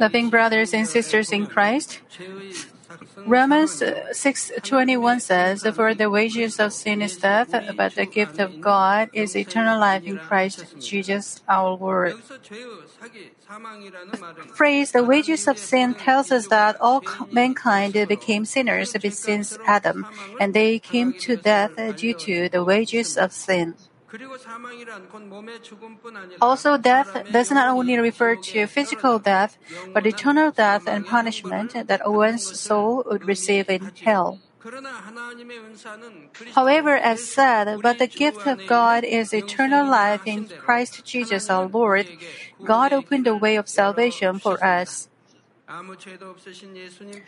Loving brothers and sisters in Christ, Romans 6:21 says, "For the wages of sin is death, but the gift of God is eternal life in Christ Jesus our Lord." The phrase "the wages of sin" tells us that all mankind became sinners since Adam, and they came to death due to the wages of sin. Also, death does not only refer to physical death, but eternal death and punishment that Owen's soul would receive in hell. However, as said, but the gift of God is eternal life in Christ Jesus our Lord. God opened the way of salvation for us.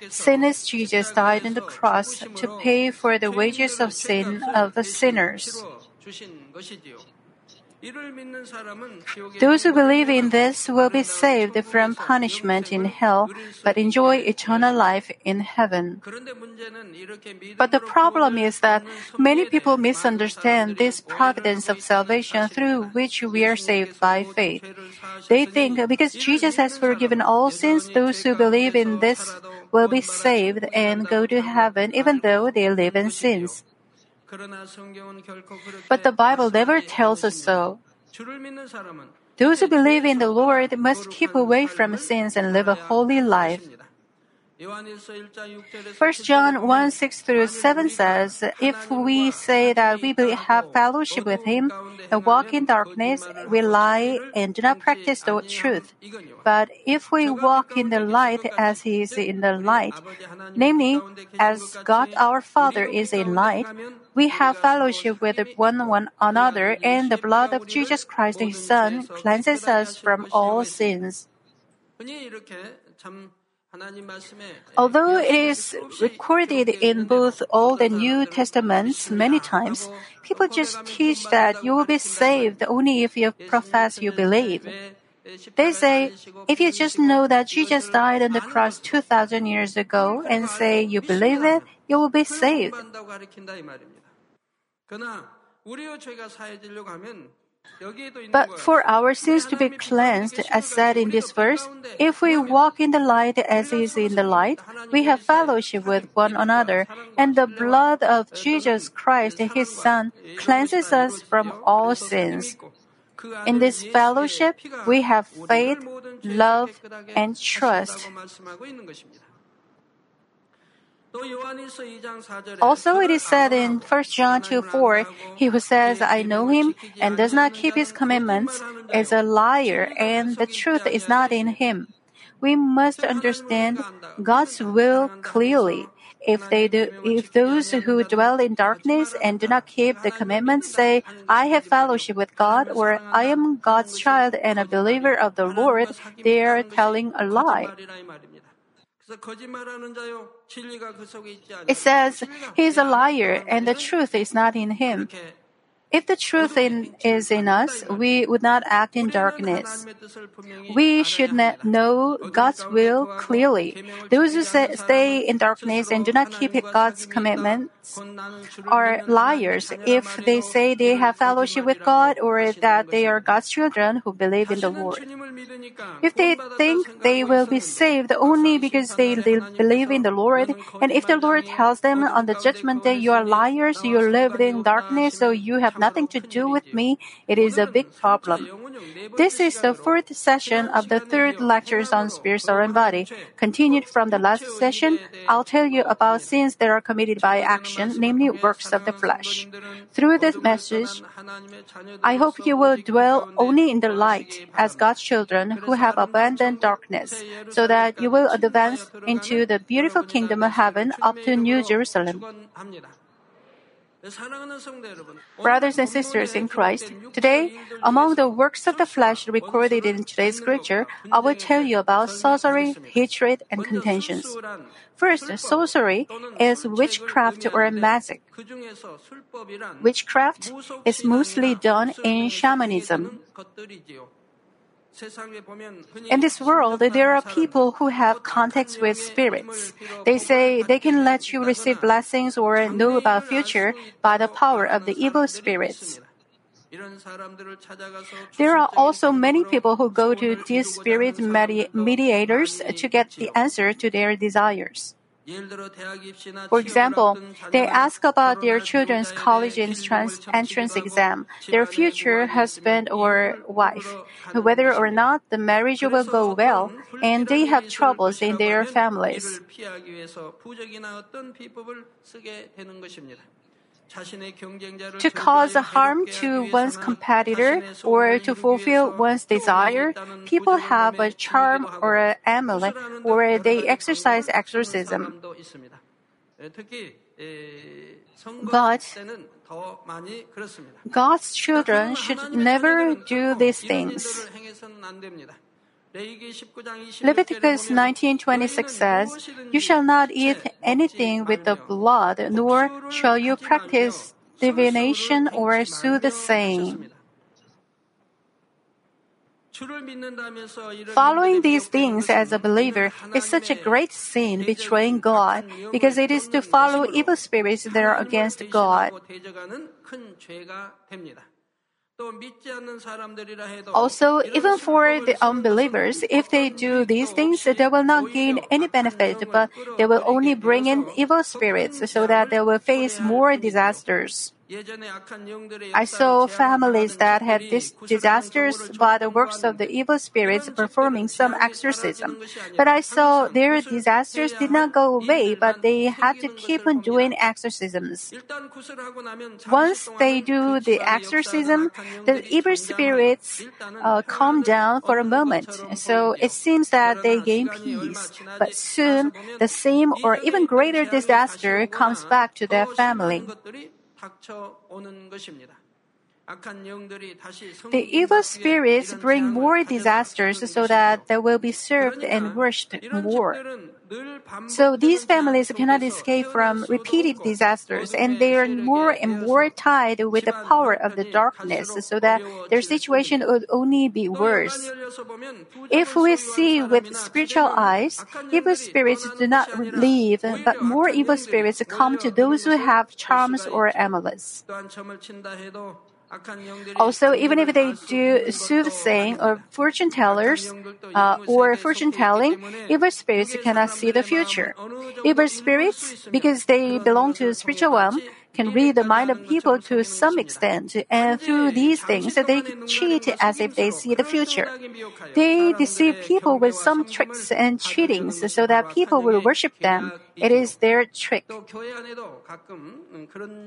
Sinless Jesus died on the cross to pay for the wages of sin of the sinners. Those who believe in this will be saved from punishment in hell, but enjoy eternal life in heaven. But the problem is that many people misunderstand this providence of salvation through which we are saved by faith. They think because Jesus has forgiven all sins, those who believe in this will be saved and go to heaven even though they live in sins. But the Bible never tells us so. Those who believe in the Lord must keep away from sins and live a holy life. 1 John 1 6 through 7 says, If we say that we have fellowship with him and walk in darkness, we lie and do not practice the truth. But if we walk in the light as he is in the light, namely, as God our Father is in light, we have fellowship with one, one another, and the blood of Jesus Christ, his Son, cleanses us from all sins. Although it is recorded in both Old and New Testaments many times, people just teach that you will be saved only if you profess you believe. They say, if you just know that Jesus died on the cross 2,000 years ago and say you believe it, you will be saved. But for our sins to be cleansed, as said in this verse, if we walk in the light as is in the light, we have fellowship with one another, and the blood of Jesus Christ, his Son, cleanses us from all sins. In this fellowship, we have faith, love, and trust. Also, it is said in 1 John 2 4, He who says, I know him, and does not keep his commandments, is a liar, and the truth is not in him. We must understand God's will clearly. If they do, if those who dwell in darkness and do not keep the commandments say, I have fellowship with God, or I am God's child and a believer of the Lord, they are telling a lie. It says, He is a liar and the truth is not in him. If the truth in, is in us, we would not act in darkness. We should know God's will clearly. Those who stay in darkness and do not keep God's commitment are liars if they say they have fellowship with God or that they are God's children who believe in the Lord. If they think they will be saved only because they believe in the Lord, and if the Lord tells them on the judgment day, you are liars, you lived in darkness, so you have nothing to do with me, it is a big problem. This is the fourth session of the third lectures on spirit, soul, and body. Continued from the last session, I'll tell you about sins that are committed by action, namely works of the flesh. Through this message, I hope you will dwell only in the light as God's children who have abandoned darkness, so that you will advance into the beautiful kingdom of heaven up to New Jerusalem. Brothers and sisters in Christ, today, among the works of the flesh recorded in today's scripture, I will tell you about sorcery, hatred, and contentions. First, sorcery is witchcraft or magic. Witchcraft is mostly done in shamanism. In this world, there are people who have contacts with spirits. They say they can let you receive blessings or know about future by the power of the evil spirits. There are also many people who go to these spirit medi- mediators to get the answer to their desires. For example, they ask about their children's college entrance, entrance exam, their future husband or wife, whether or not the marriage will go well, and they have troubles in their families. To cause harm to one's competitor or to fulfill one's desire, people have a charm or an amulet or they exercise exorcism. But God's children should never do these things. Leviticus 19:26 says, "You shall not eat anything with the blood, nor shall you practice divination or soothsaying." Following these things as a believer is such a great sin betraying God because it is to follow evil spirits that are against God. Also, even for the unbelievers, if they do these things, they will not gain any benefit, but they will only bring in evil spirits so that they will face more disasters. I saw families that had these disasters by the works of the evil spirits performing some exorcism. But I saw their disasters did not go away, but they had to keep on doing exorcisms. Once they do the exorcism, the evil spirits uh, calm down for a moment. So it seems that they gain peace. But soon, the same or even greater disaster comes back to their family. 닥쳐오는 것입니다. The evil spirits bring more disasters so that they will be served and worshipped more. So these families cannot escape from repeated disasters and they are more and more tied with the power of the darkness so that their situation would only be worse. If we see with spiritual eyes, evil spirits do not leave, but more evil spirits come to those who have charms or amulets. Also, even if they do soothsaying or fortune tellers uh, or fortune telling, evil spirits cannot see the future. Evil spirits, because they belong to the spiritual realm, can read the mind of people to some extent, and through these things, they cheat as if they see the future. They deceive people with some tricks and cheatings so that people will worship them. It is their trick.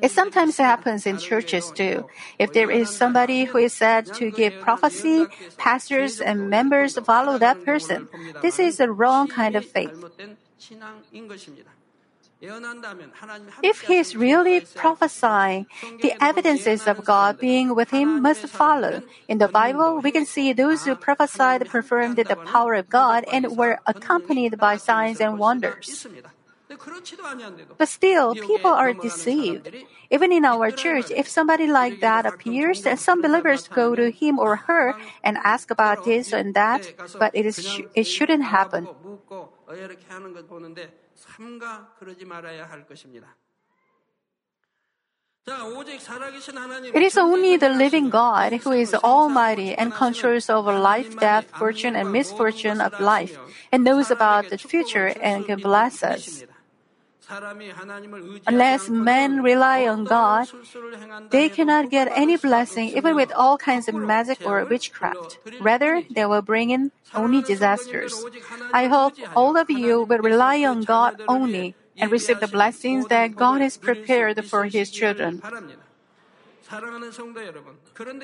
It sometimes happens in churches too. If there is somebody who is said to give prophecy, pastors and members follow that person. This is the wrong kind of faith. If he is really prophesying, the evidences of God being with him must follow. In the Bible, we can see those who prophesied performed the power of God and were accompanied by signs and wonders. But still, people are deceived. Even in our church, if somebody like that appears, some believers go to him or her and ask about this and that, but it, is, it shouldn't happen. It is only the living God who is almighty and controls over life, death, fortune, and misfortune of life, and knows about the future and can bless us. Unless men rely on God, they cannot get any blessing even with all kinds of magic or witchcraft. Rather, they will bring in only disasters. I hope all of you will rely on God only and receive the blessings that God has prepared for His children.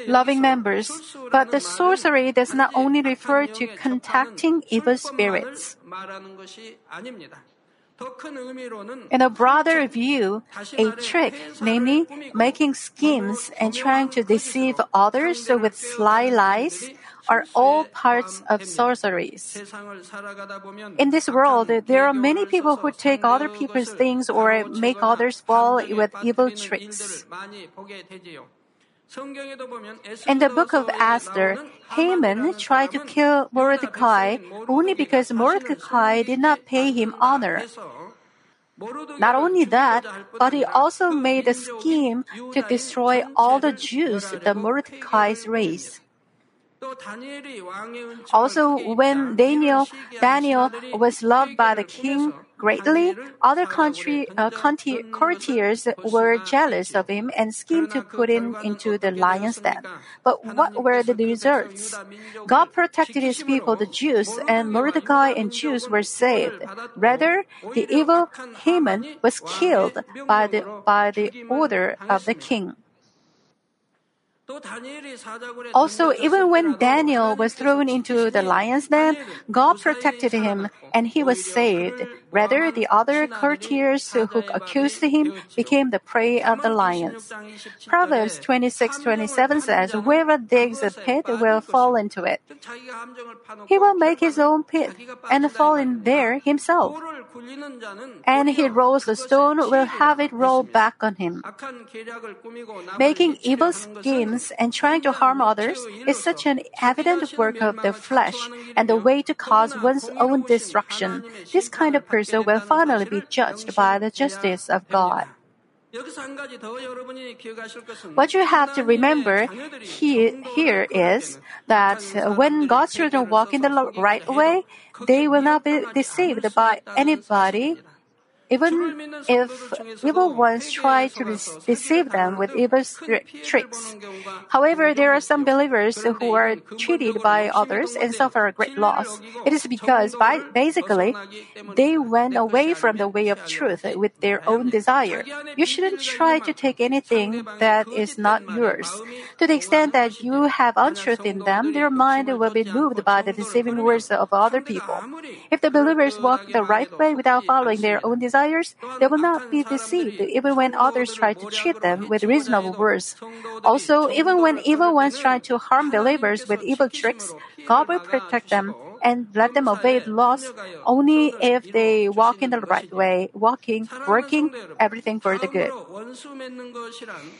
Loving members, but the sorcery does not only refer to contacting evil spirits. In a broader view, a trick, namely making schemes and trying to deceive others with sly lies, are all parts of sorceries. In this world, there are many people who take other people's things or make others fall with evil tricks. In the book of Esther, Haman tried to kill Mordecai only because Mordecai did not pay him honor. Not only that, but he also made a scheme to destroy all the Jews, the Mordecai's race. Also, when Daniel, Daniel was loved by the king greatly, other country, uh, courtiers were jealous of him and schemed to put him into the lion's den. But what were the results? God protected his people, the Jews, and Mordecai and Jews were saved. Rather, the evil Haman was killed by the, by the order of the king. Also, even when Daniel was thrown into the lion's den, God protected him and he was saved. Rather, the other courtiers who accused him became the prey of the lions. Proverbs 26:27 says, "Whoever digs a pit will fall into it. He will make his own pit and fall in there himself. And he rolls the stone will have it roll back on him." Making evil schemes and trying to harm others is such an evident work of the flesh and the way to cause one's own destruction. This kind of person will finally be judged by the justice of God. What you have to remember here, here is that when God's children walk in the right way, they will not be deceived by anybody even if evil ones try to deceive them with evil tricks. However, there are some believers who are cheated by others and suffer a great loss. It is because, by, basically, they went away from the way of truth with their own desire. You shouldn't try to take anything that is not yours. To the extent that you have untruth in them, their mind will be moved by the deceiving words of other people. If the believers walk the right way without following their own desire, desires, they will not be deceived even when others try to cheat them with reasonable words. Also, even when evil ones try to harm believers with evil tricks, God will protect them and let them obey the laws only if they walk in the right way, walking, working everything for the good.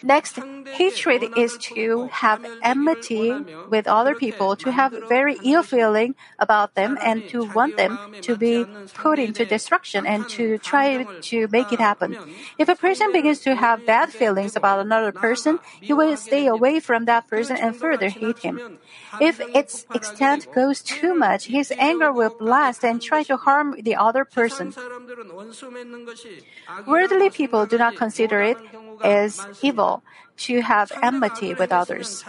Next, hatred is to have enmity with other people, to have very ill feeling about them, and to want them to be put into destruction and to try to make it happen. If a person begins to have bad feelings about another person, he will stay away from that person and further hate him. If its extent goes too much, his anger will blast and try to harm the other person. Worldly people do not consider it as evil to have enmity with others.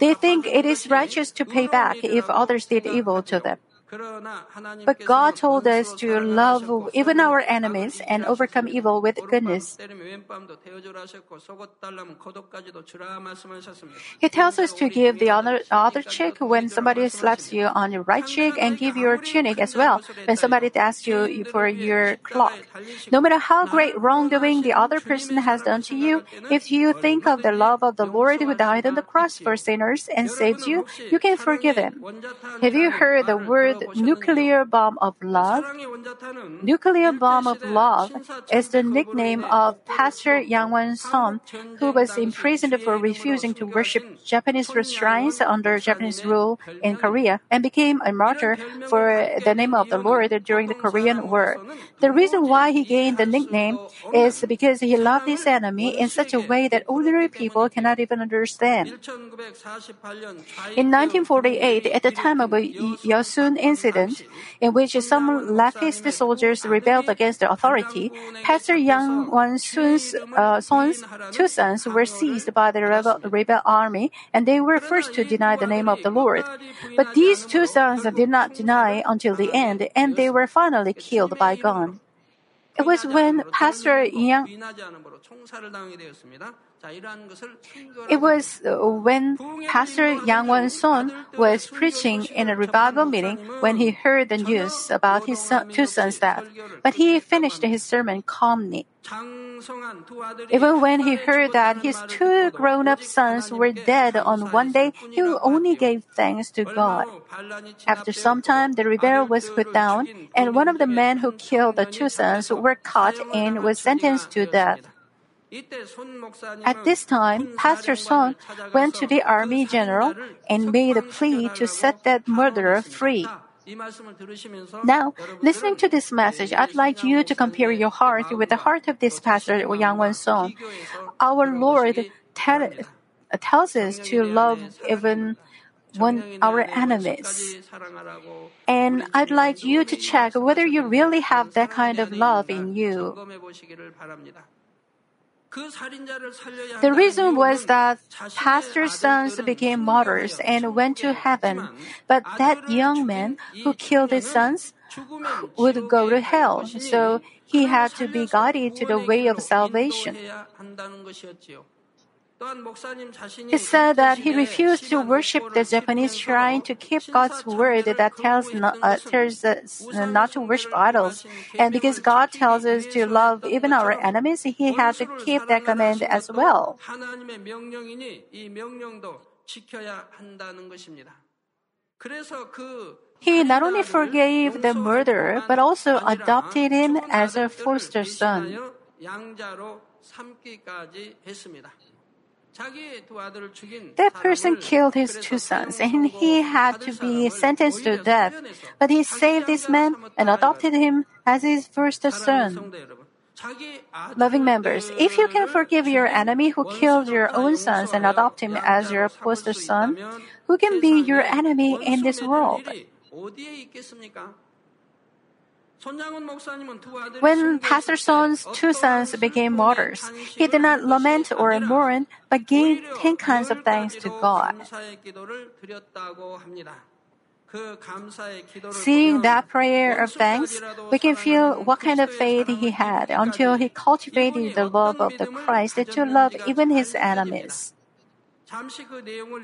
They think it is righteous to pay back if others did evil to them. But God told us to love even our enemies and overcome evil with goodness. He tells us to give the other, other cheek when somebody slaps you on your right cheek and give your tunic as well when somebody asks you for your cloak. No matter how great wrongdoing the other person has done to you, if you think of the love of the Lord who died on the cross for sinners and saved you, you can forgive him. Have you heard the word nuclear bomb of love. Nuclear bomb of love is the nickname of Pastor Yang Won-son, who was imprisoned for refusing to worship Japanese shrines under Japanese rule in Korea and became a martyr for the name of the Lord during the Korean War. The reason why he gained the nickname is because he loved his enemy in such a way that ordinary people cannot even understand. In 1948, at the time of Yosun incident in which some leftist soldiers rebelled against the authority, Pastor Yang Won-son's uh, two sons were seized by the rebel, rebel army and they were first to deny the name of the Lord. But these two sons did not deny until the end and they were finally killed by gun. It was when Pastor Yang it was uh, when Pastor Yang Won-son was preaching in a revival meeting when he heard the news about his son, two sons' death. But he finished his sermon calmly. Even when he heard that his two grown-up sons were dead on one day, he only gave thanks to God. After some time, the rebel was put down, and one of the men who killed the two sons were caught and was sentenced to death. At this time, Pastor Son went to the army general and made a plea to set that murderer free. Now, listening to this message, I'd like you to compare your heart with the heart of this pastor, Yang Won Son. Our Lord tell, tells us to love even one, our enemies. And I'd like you to check whether you really have that kind of love in you. The reason was that pastor's sons became martyrs and went to heaven, but that young man who killed his sons would go to hell, so he had to be guided to the way of salvation. He said that he refused to worship the Japanese shrine to keep God's word that tells, no, uh, tells us not to worship idols. And because God tells us to love even our enemies, he had to keep that command as well. He not only forgave the murderer, but also adopted him as a foster son. That person killed his two sons, and he had to be sentenced to death. But he saved this man and adopted him as his first son. Loving members, if you can forgive your enemy who killed your own sons and adopt him as your foster son, who can be your enemy in this world? When Pastor Son's two sons became martyrs, he did not lament or mourn, but gave ten kinds of thanks to God. Seeing that prayer of thanks, we can feel what kind of faith he had until he cultivated the love of the Christ to love even his enemies.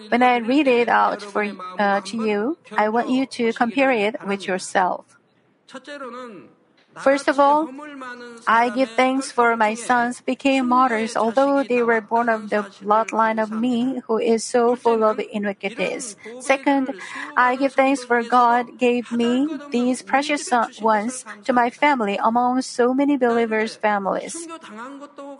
When I read it out for, uh, to you, I want you to compare it with yourself. First of all, I give thanks for my sons became martyrs, although they were born of the bloodline of me, who is so full of iniquities. Second, I give thanks for God gave me these precious ones to my family among so many believers' families.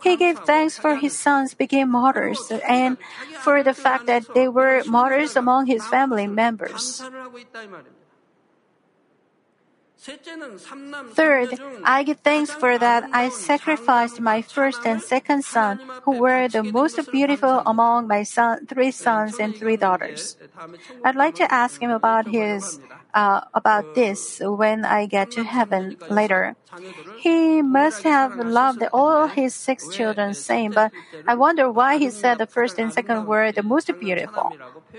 He gave thanks for his sons became martyrs and for the fact that they were martyrs among his family members. Third, I give thanks for that I sacrificed my first and second son, who were the most beautiful among my son, three sons and three daughters. I'd like to ask him about his uh, about this when I get to heaven later. He must have loved all his six children same, but I wonder why he said the first and second were the most beautiful.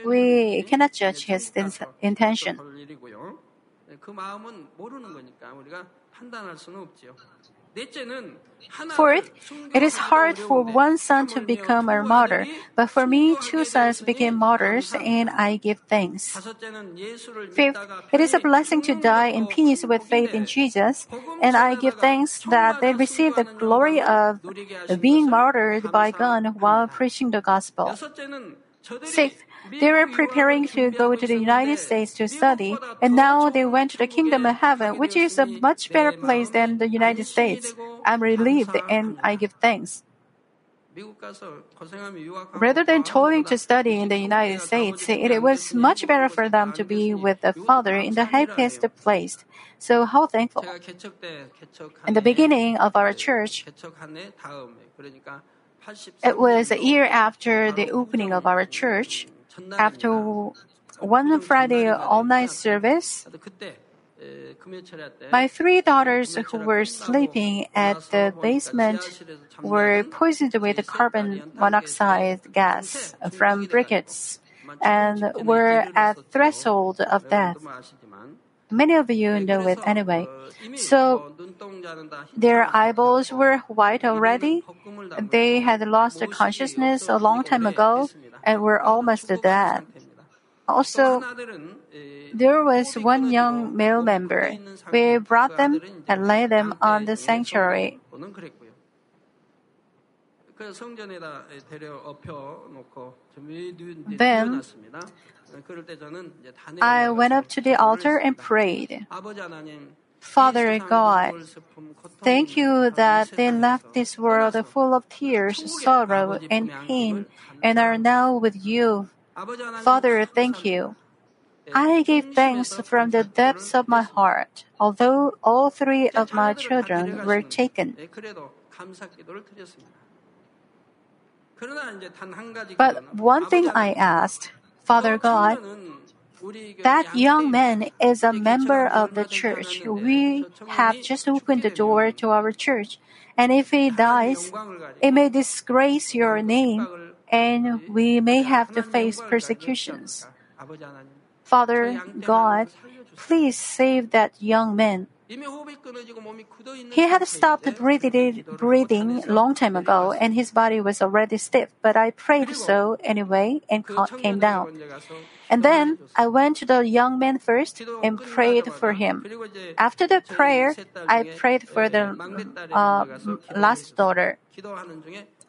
We cannot judge his intention. Fourth, it is hard for one son to become a martyr, but for me, two sons became martyrs, and I give thanks. Fifth, it is a blessing to die in peace with faith in Jesus, and I give thanks that they received the glory of being martyred by God while preaching the gospel. Sixth, they were preparing to go to the United States to study, and now they went to the kingdom of heaven, which is a much better place than the United States. I'm relieved and I give thanks. Rather than toiling to study in the United States, it was much better for them to be with the Father in the happiest place. So how thankful. In the beginning of our church, it was a year after the opening of our church. After one Friday all-night service, my three daughters who were sleeping at the basement were poisoned with carbon monoxide gas from briquettes and were at threshold of death. Many of you know it anyway. So their eyeballs were white already. They had lost consciousness a long time ago and we were almost dead. Also, there was one young male member. We brought them and laid them on the sanctuary. Then I went up to the altar and prayed. Father God, thank you that they left this world full of tears, sorrow, and pain, and are now with you. Father, thank you. I give thanks from the depths of my heart, although all three of my children were taken. But one thing I asked, Father God, that young man is a member of the church. We have just opened the door to our church. And if he dies, it may disgrace your name and we may have to face persecutions. Father God, please save that young man. He had stopped breathing, long time ago and his body was already stiff, but I prayed so anyway and came down. And then I went to the young man first and prayed for him. After the prayer, I prayed for the uh, last daughter.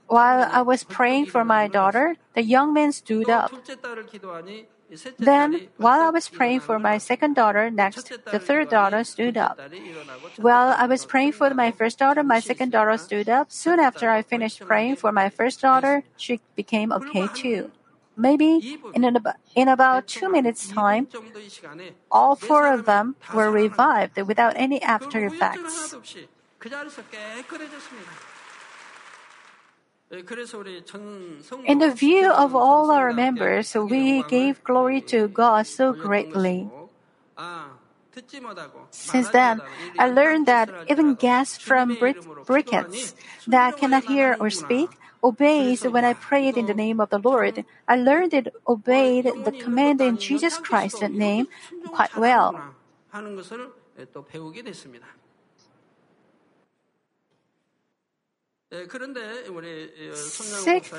While I was praying for my daughter, the young man stood up. Then, while I was praying for my second daughter, next, the third daughter stood up. While I was praying for my first daughter, my second daughter stood up. Soon after I finished praying for my first daughter, she became okay too. Maybe in, an, in about two minutes' time, all four of them were revived without any after effects. In the view of all our members, we gave glory to God so greatly. Since then, I learned that even guests from briquettes that cannot hear or speak obeys when I prayed in the name of the Lord. I learned it obeyed the command in Jesus Christ's name quite well. Sick,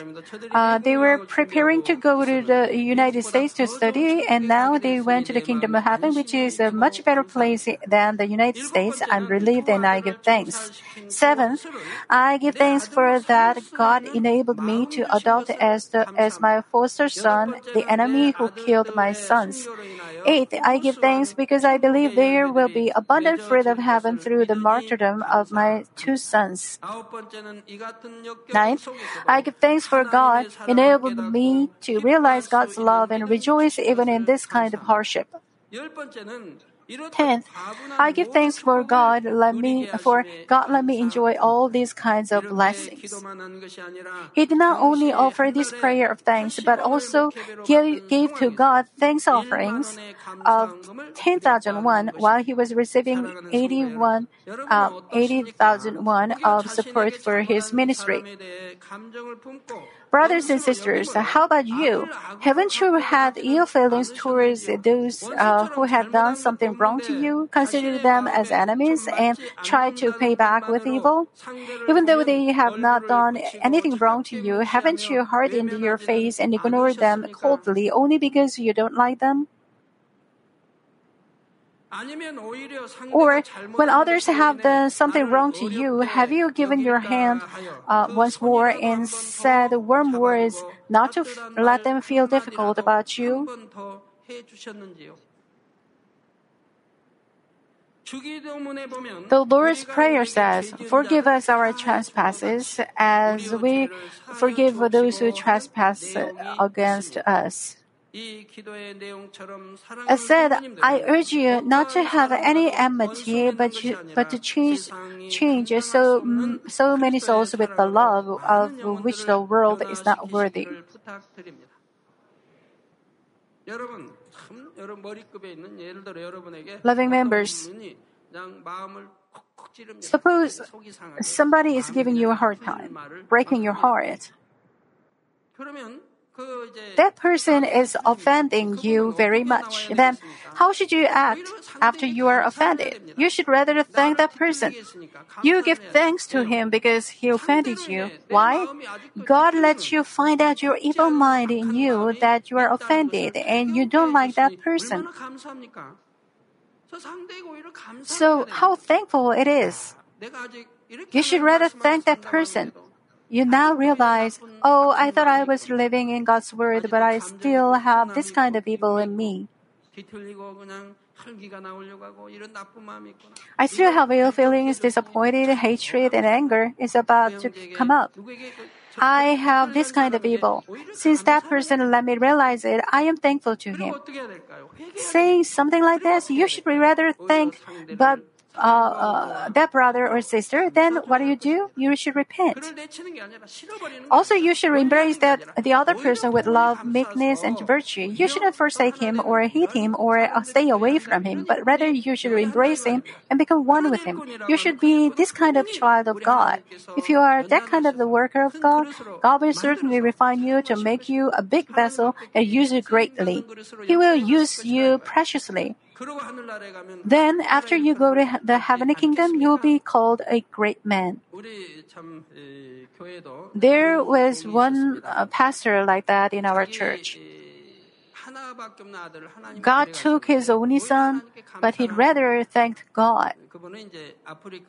uh, they were preparing to go to the United States to study, and now they went to the Kingdom of Heaven, which is a much better place than the United States. I'm relieved and I give thanks. Seventh, I give thanks for that God enabled me to adopt as the as my foster son the enemy who killed my sons. Eighth, I give thanks because I believe there will be abundant fruit of heaven through the martyrdom of my two sons. Ninth, I give thanks for God enabled me to realize God's love and rejoice even in this kind of hardship. Tenth, I give thanks for God let me for God let me enjoy all these kinds of blessings. He did not only offer this prayer of thanks, but also gave, gave to God thanks offerings of 10,000 won while he was receiving 81, uh, 80,000 won of support for his ministry. Brothers and sisters, how about you? Haven't you had ill feelings towards those uh, who have done something wrong to you? Consider them as enemies and try to pay back with evil? Even though they have not done anything wrong to you, haven't you hardened your face and ignored them coldly only because you don't like them? Or when others have done something wrong to you, have you given your hand uh, once more and said warm words not to f- let them feel difficult about you? The Lord's Prayer says, Forgive us our trespasses as we forgive those who trespass against us. I said, I urge you not to have any enmity, but you, but to change change so so many souls with the love of which the world is not worthy. Loving members, suppose somebody is giving you a hard time, breaking your heart. That person is offending you very much. Then, how should you act after you are offended? You should rather thank that person. You give thanks to him because he offended you. Why? God lets you find out your evil mind in you that you are offended and you don't like that person. So, how thankful it is. You should rather thank that person. You now realize, oh, I thought I was living in God's word, but I still have this kind of evil in me. I still have ill feelings, disappointed, hatred, and anger is about to come up. I have this kind of evil. Since that person let me realize it, I am thankful to him. Saying something like this, you should rather thank, but uh, uh, that brother or sister, then what do you do? You should repent. Also, you should embrace that the other person with love, meekness, and virtue. You shouldn't forsake him or hate him or uh, stay away from him, but rather you should embrace him and become one with him. You should be this kind of child of God. If you are that kind of the worker of God, God will certainly refine you to make you a big vessel and use you greatly. He will use you preciously. Then, after you go to the heavenly kingdom, you will be called a great man. There was one uh, pastor like that in our church. God took his only son, but he'd rather thanked God.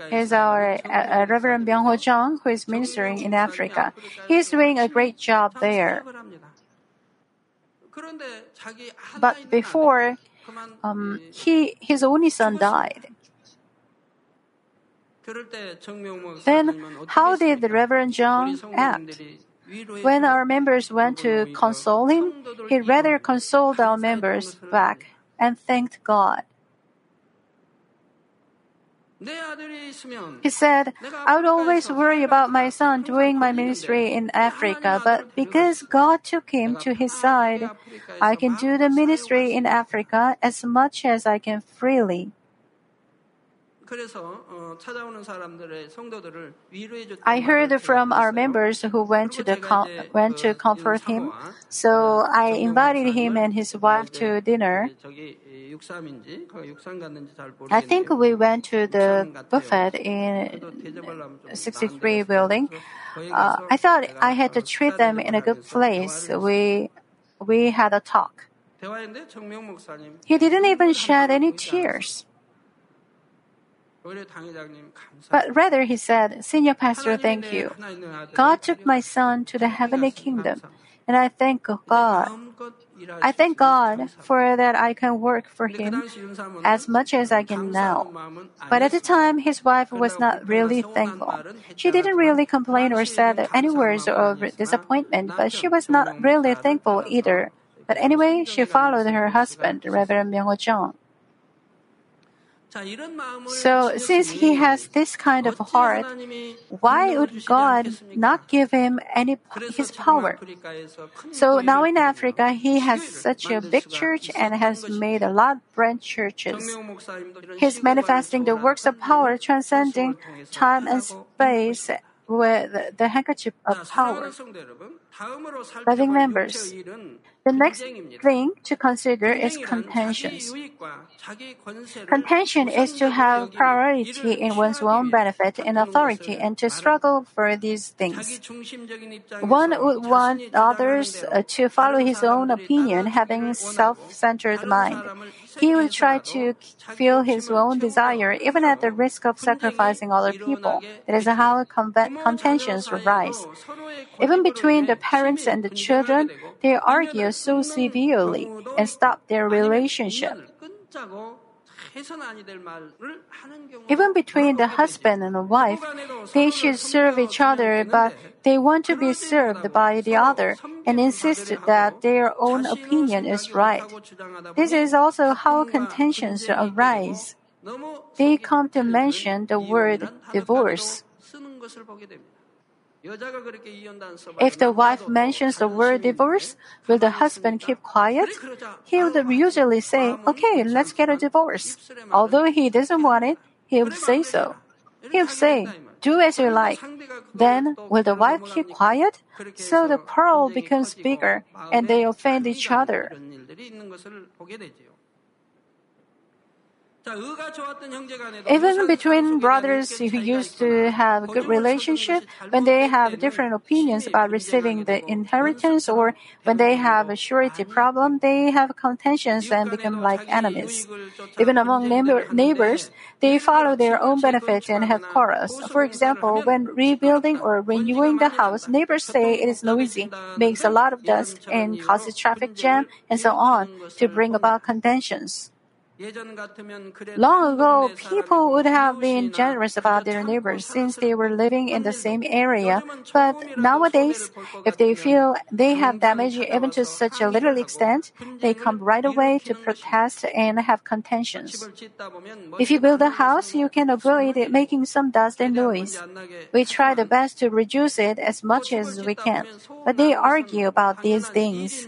Here's our uh, uh, Reverend Byung Ho Jung, who is ministering in Africa. He's doing a great job there. But before, um, he, his only son died. Then, how did the Reverend John act? When our members went to console him, he rather consoled our members back and thanked God. He said, I would always worry about my son doing my ministry in Africa, but because God took him to his side, I can do the ministry in Africa as much as I can freely. I heard from our members who went to the went to comfort him, so I invited him and his wife to dinner. I think we went to the buffet in 63 building. Uh, I thought I had to treat them in a good place. We we had a talk. He didn't even shed any tears but rather he said, "Senior pastor, thank you. God took my son to the heavenly kingdom, and I thank God. I thank God for that I can work for him as much as I can now." But at the time, his wife was not really thankful. She didn't really complain or said any words of disappointment, but she was not really thankful either. But anyway, she followed her husband, Reverend Myung Ho Jung. So, since he has this kind of heart, why would God not give him any his power? So now in Africa, he has such a big church and has made a lot of branch churches. He's manifesting the works of power transcending time and space with the handkerchief of power. Loving members, the next thing to consider is contentions. Contention is to have priority in one's own benefit and authority and to struggle for these things. One would want others uh, to follow his own opinion, having a self-centered mind. He will try to fulfill his own desire even at the risk of sacrificing other people. That is how contentions arise. Even between the parents and the children, they argue so severely and stop their relationship. Even between the husband and the wife, they should serve each other, but they want to be served by the other and insist that their own opinion is right. This is also how contentions arise. They come to mention the word divorce. If the wife mentions the word divorce, will the husband keep quiet? He would usually say, Okay, let's get a divorce. Although he doesn't want it, he would say so. He would say, Do as you like. Then, will the wife keep quiet? So the quarrel becomes bigger and they offend each other. Even between brothers who used to have a good relationship, when they have different opinions about receiving the inheritance or when they have a surety problem, they have contentions and become like enemies. Even among neighbor- neighbors, they follow their own benefit and have quarrels. For example, when rebuilding or renewing the house, neighbors say it is noisy, makes a lot of dust, and causes traffic jam, and so on, to bring about contentions. Long ago, people would have been generous about their neighbors since they were living in the same area. But nowadays, if they feel they have damaged even to such a little extent, they come right away to protest and have contentions. If you build a house, you can avoid making some dust and noise. We try the best to reduce it as much as we can, but they argue about these things.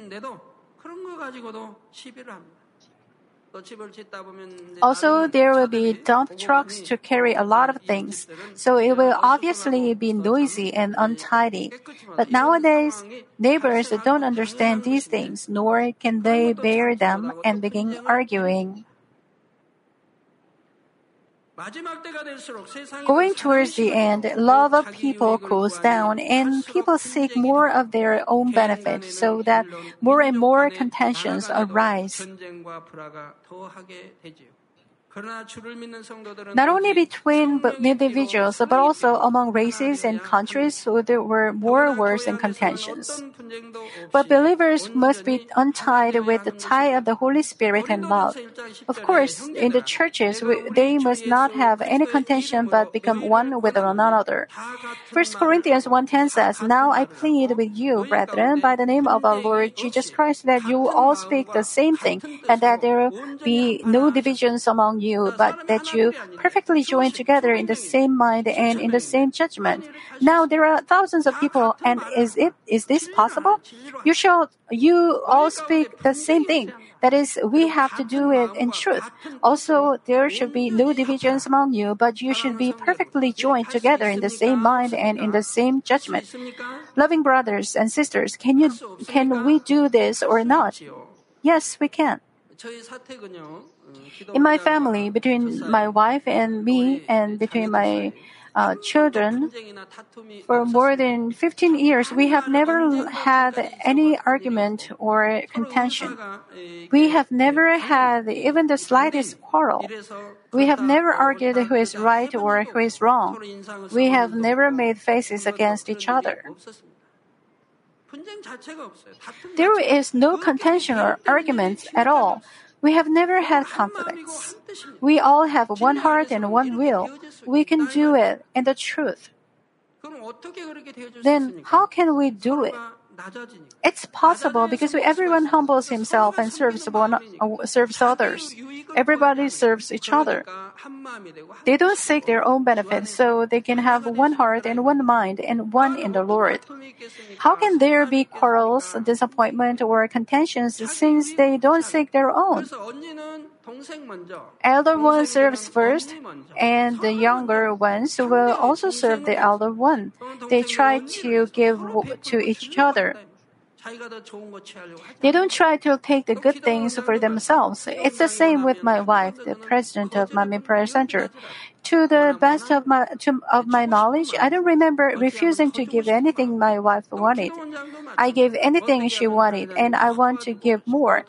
Also, there will be dump trucks to carry a lot of things, so it will obviously be noisy and untidy. But nowadays, neighbors don't understand these things, nor can they bear them and begin arguing. Going towards the end, love of people cools down and people seek more of their own benefit so that more and more contentions arise. Not only between individuals, but also among races and countries, so there were more wars and contentions. But believers must be untied with the tie of the Holy Spirit and love. Of course, in the churches, they must not have any contention but become one with one another. 1 Corinthians 1.10 says, Now I plead with you, brethren, by the name of our Lord Jesus Christ, that you all speak the same thing, and that there be no divisions among you, but that you perfectly join together in the same mind and in the same judgment. Now there are thousands of people, and is it is this possible? You shall you all speak the same thing. That is, we have to do it in truth. Also, there should be no divisions among you, but you should be perfectly joined together in the same mind and in the same judgment. Loving brothers and sisters, can you can we do this or not? Yes, we can. In my family, between my wife and me, and between my uh, children, for more than 15 years, we have never had any argument or contention. We have never had even the slightest quarrel. We have never argued who is right or who is wrong. We have never made faces against each other. There is no contention or argument at all. We have never had conflicts. We all have one heart and one will. We can do it in the truth. Then how can we do it? It's possible because everyone humbles himself and serves one uh, serves others. Everybody serves each other. They don't seek their own benefit, so they can have one heart and one mind and one in the Lord. How can there be quarrels, disappointment, or contentions since they don't seek their own? Elder one serves first, and the younger ones will also serve the elder one. They try to give to each other. They don't try to take the good things for themselves. It's the same with my wife, the president of Manmin Prayer Center. To the best of my to, of my knowledge, I don't remember refusing to give anything my wife wanted. I gave anything she wanted, and I want to give more.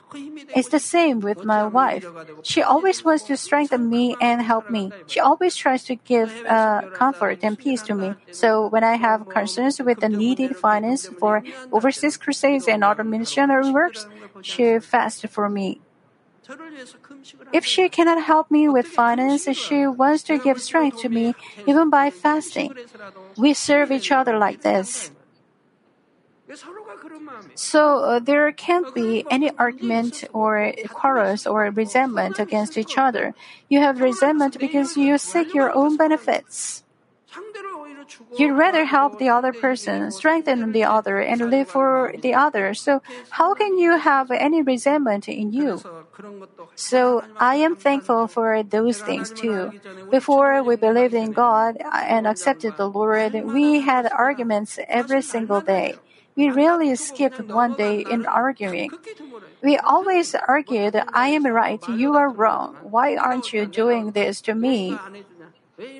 It's the same with my wife. She always wants to strengthen me and help me. She always tries to give uh, comfort and peace to me. So when I have concerns with the needed finance for overseas crusades and other missionary works, she fasts for me. If she cannot help me with finance, she wants to give strength to me even by fasting. We serve each other like this. So uh, there can't be any argument or quarrels or resentment against each other. You have resentment because you seek your own benefits. You'd rather help the other person, strengthen the other, and live for the other. So how can you have any resentment in you? So I am thankful for those things too. Before we believed in God and accepted the Lord, we had arguments every single day. We rarely skipped one day in arguing. We always argued, I am right, you are wrong. Why aren't you doing this to me?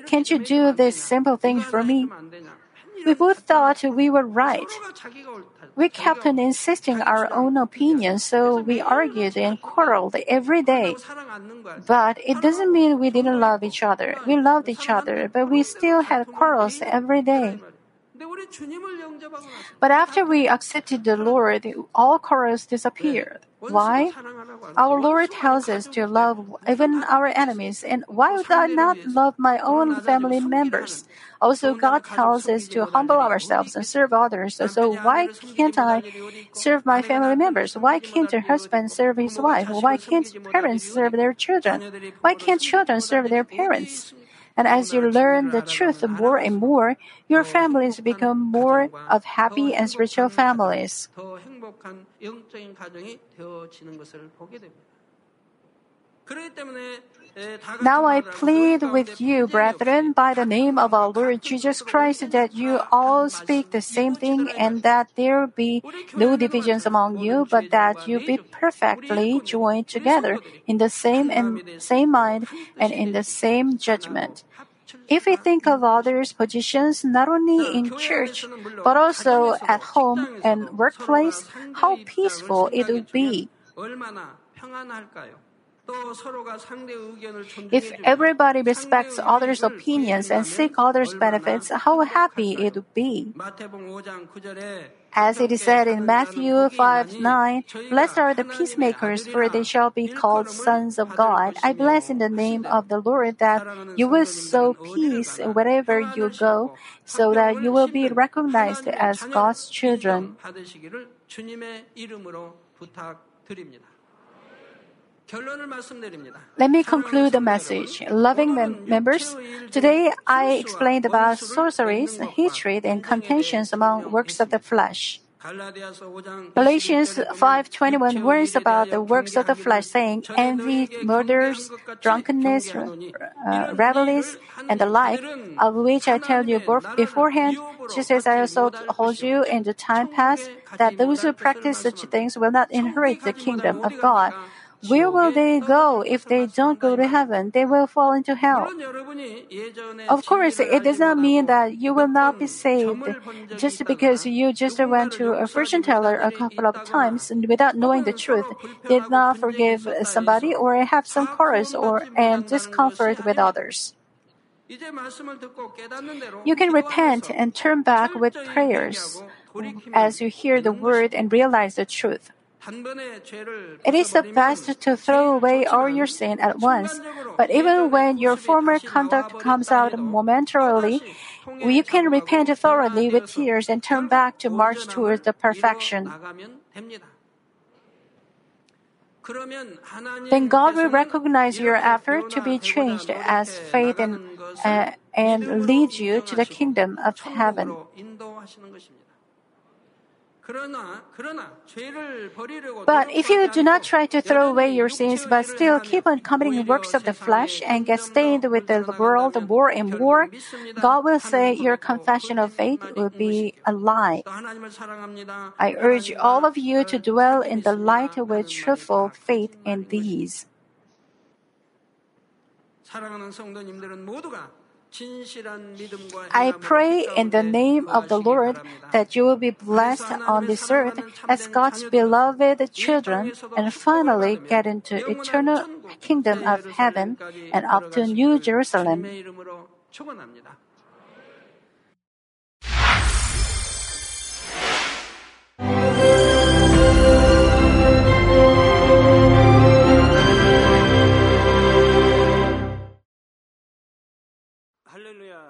Can't you do this simple thing for me? We both thought we were right. We kept on insisting our own opinion, so we argued and quarreled every day. But it doesn't mean we didn't love each other. We loved each other, but we still had quarrels every day. But after we accepted the Lord, all quarrels disappeared. Why? Our Lord tells us to love even our enemies, and why would I not love my own family members? Also, God tells us to humble ourselves and serve others. So, why can't I serve my family members? Why can't a husband serve his wife? Why can't parents serve their children? Why can't children serve their parents? And as you learn the truth more and more, your families become more of happy and spiritual families. Now I plead with you, brethren, by the name of our Lord Jesus Christ, that you all speak the same thing and that there be no divisions among you, but that you be perfectly joined together in the same and same mind and in the same judgment. If we think of others' positions not only in church, but also at home and workplace, how peaceful it would be. If everybody respects others' opinions and seeks others' benefits, how happy it would be. As it is said in Matthew 5 9, Blessed are the peacemakers, for they shall be called sons of God. I bless in the name of the Lord that you will sow peace wherever you go, so that you will be recognized as God's children. Let me conclude the message. Loving mem- members, today I explained about sorceries, hatred, and contentions among works of the flesh. Galatians 5:21 warns about the works of the flesh, saying envy, murders, drunkenness, uh, revelries, and the like, of which I tell you beforehand, just as I also told you in the time past, that those who practice such things will not inherit the kingdom of God. Where will they go if they don't go to heaven? They will fall into hell. Of course, it does not mean that you will not be saved just because you just went to a fortune teller a couple of times and without knowing the truth, did not forgive somebody or have some quarrels or and discomfort with others. You can repent and turn back with prayers as you hear the word and realize the truth. It is the best to throw away all your sin at once. But even when your former conduct comes out momentarily, you can repent thoroughly with tears and turn back to march towards the perfection. Then God will recognize your effort to be changed as faith and, uh, and lead you to the kingdom of heaven. But if you do not try to throw away your sins, but still keep on committing works of the flesh and get stained with the world more and more, God will say your confession of faith will be a lie. I urge all of you to dwell in the light with truthful faith in these. I pray in the name of the Lord that you will be blessed on this earth as God's beloved children and finally get into eternal kingdom of heaven and up to New Jerusalem.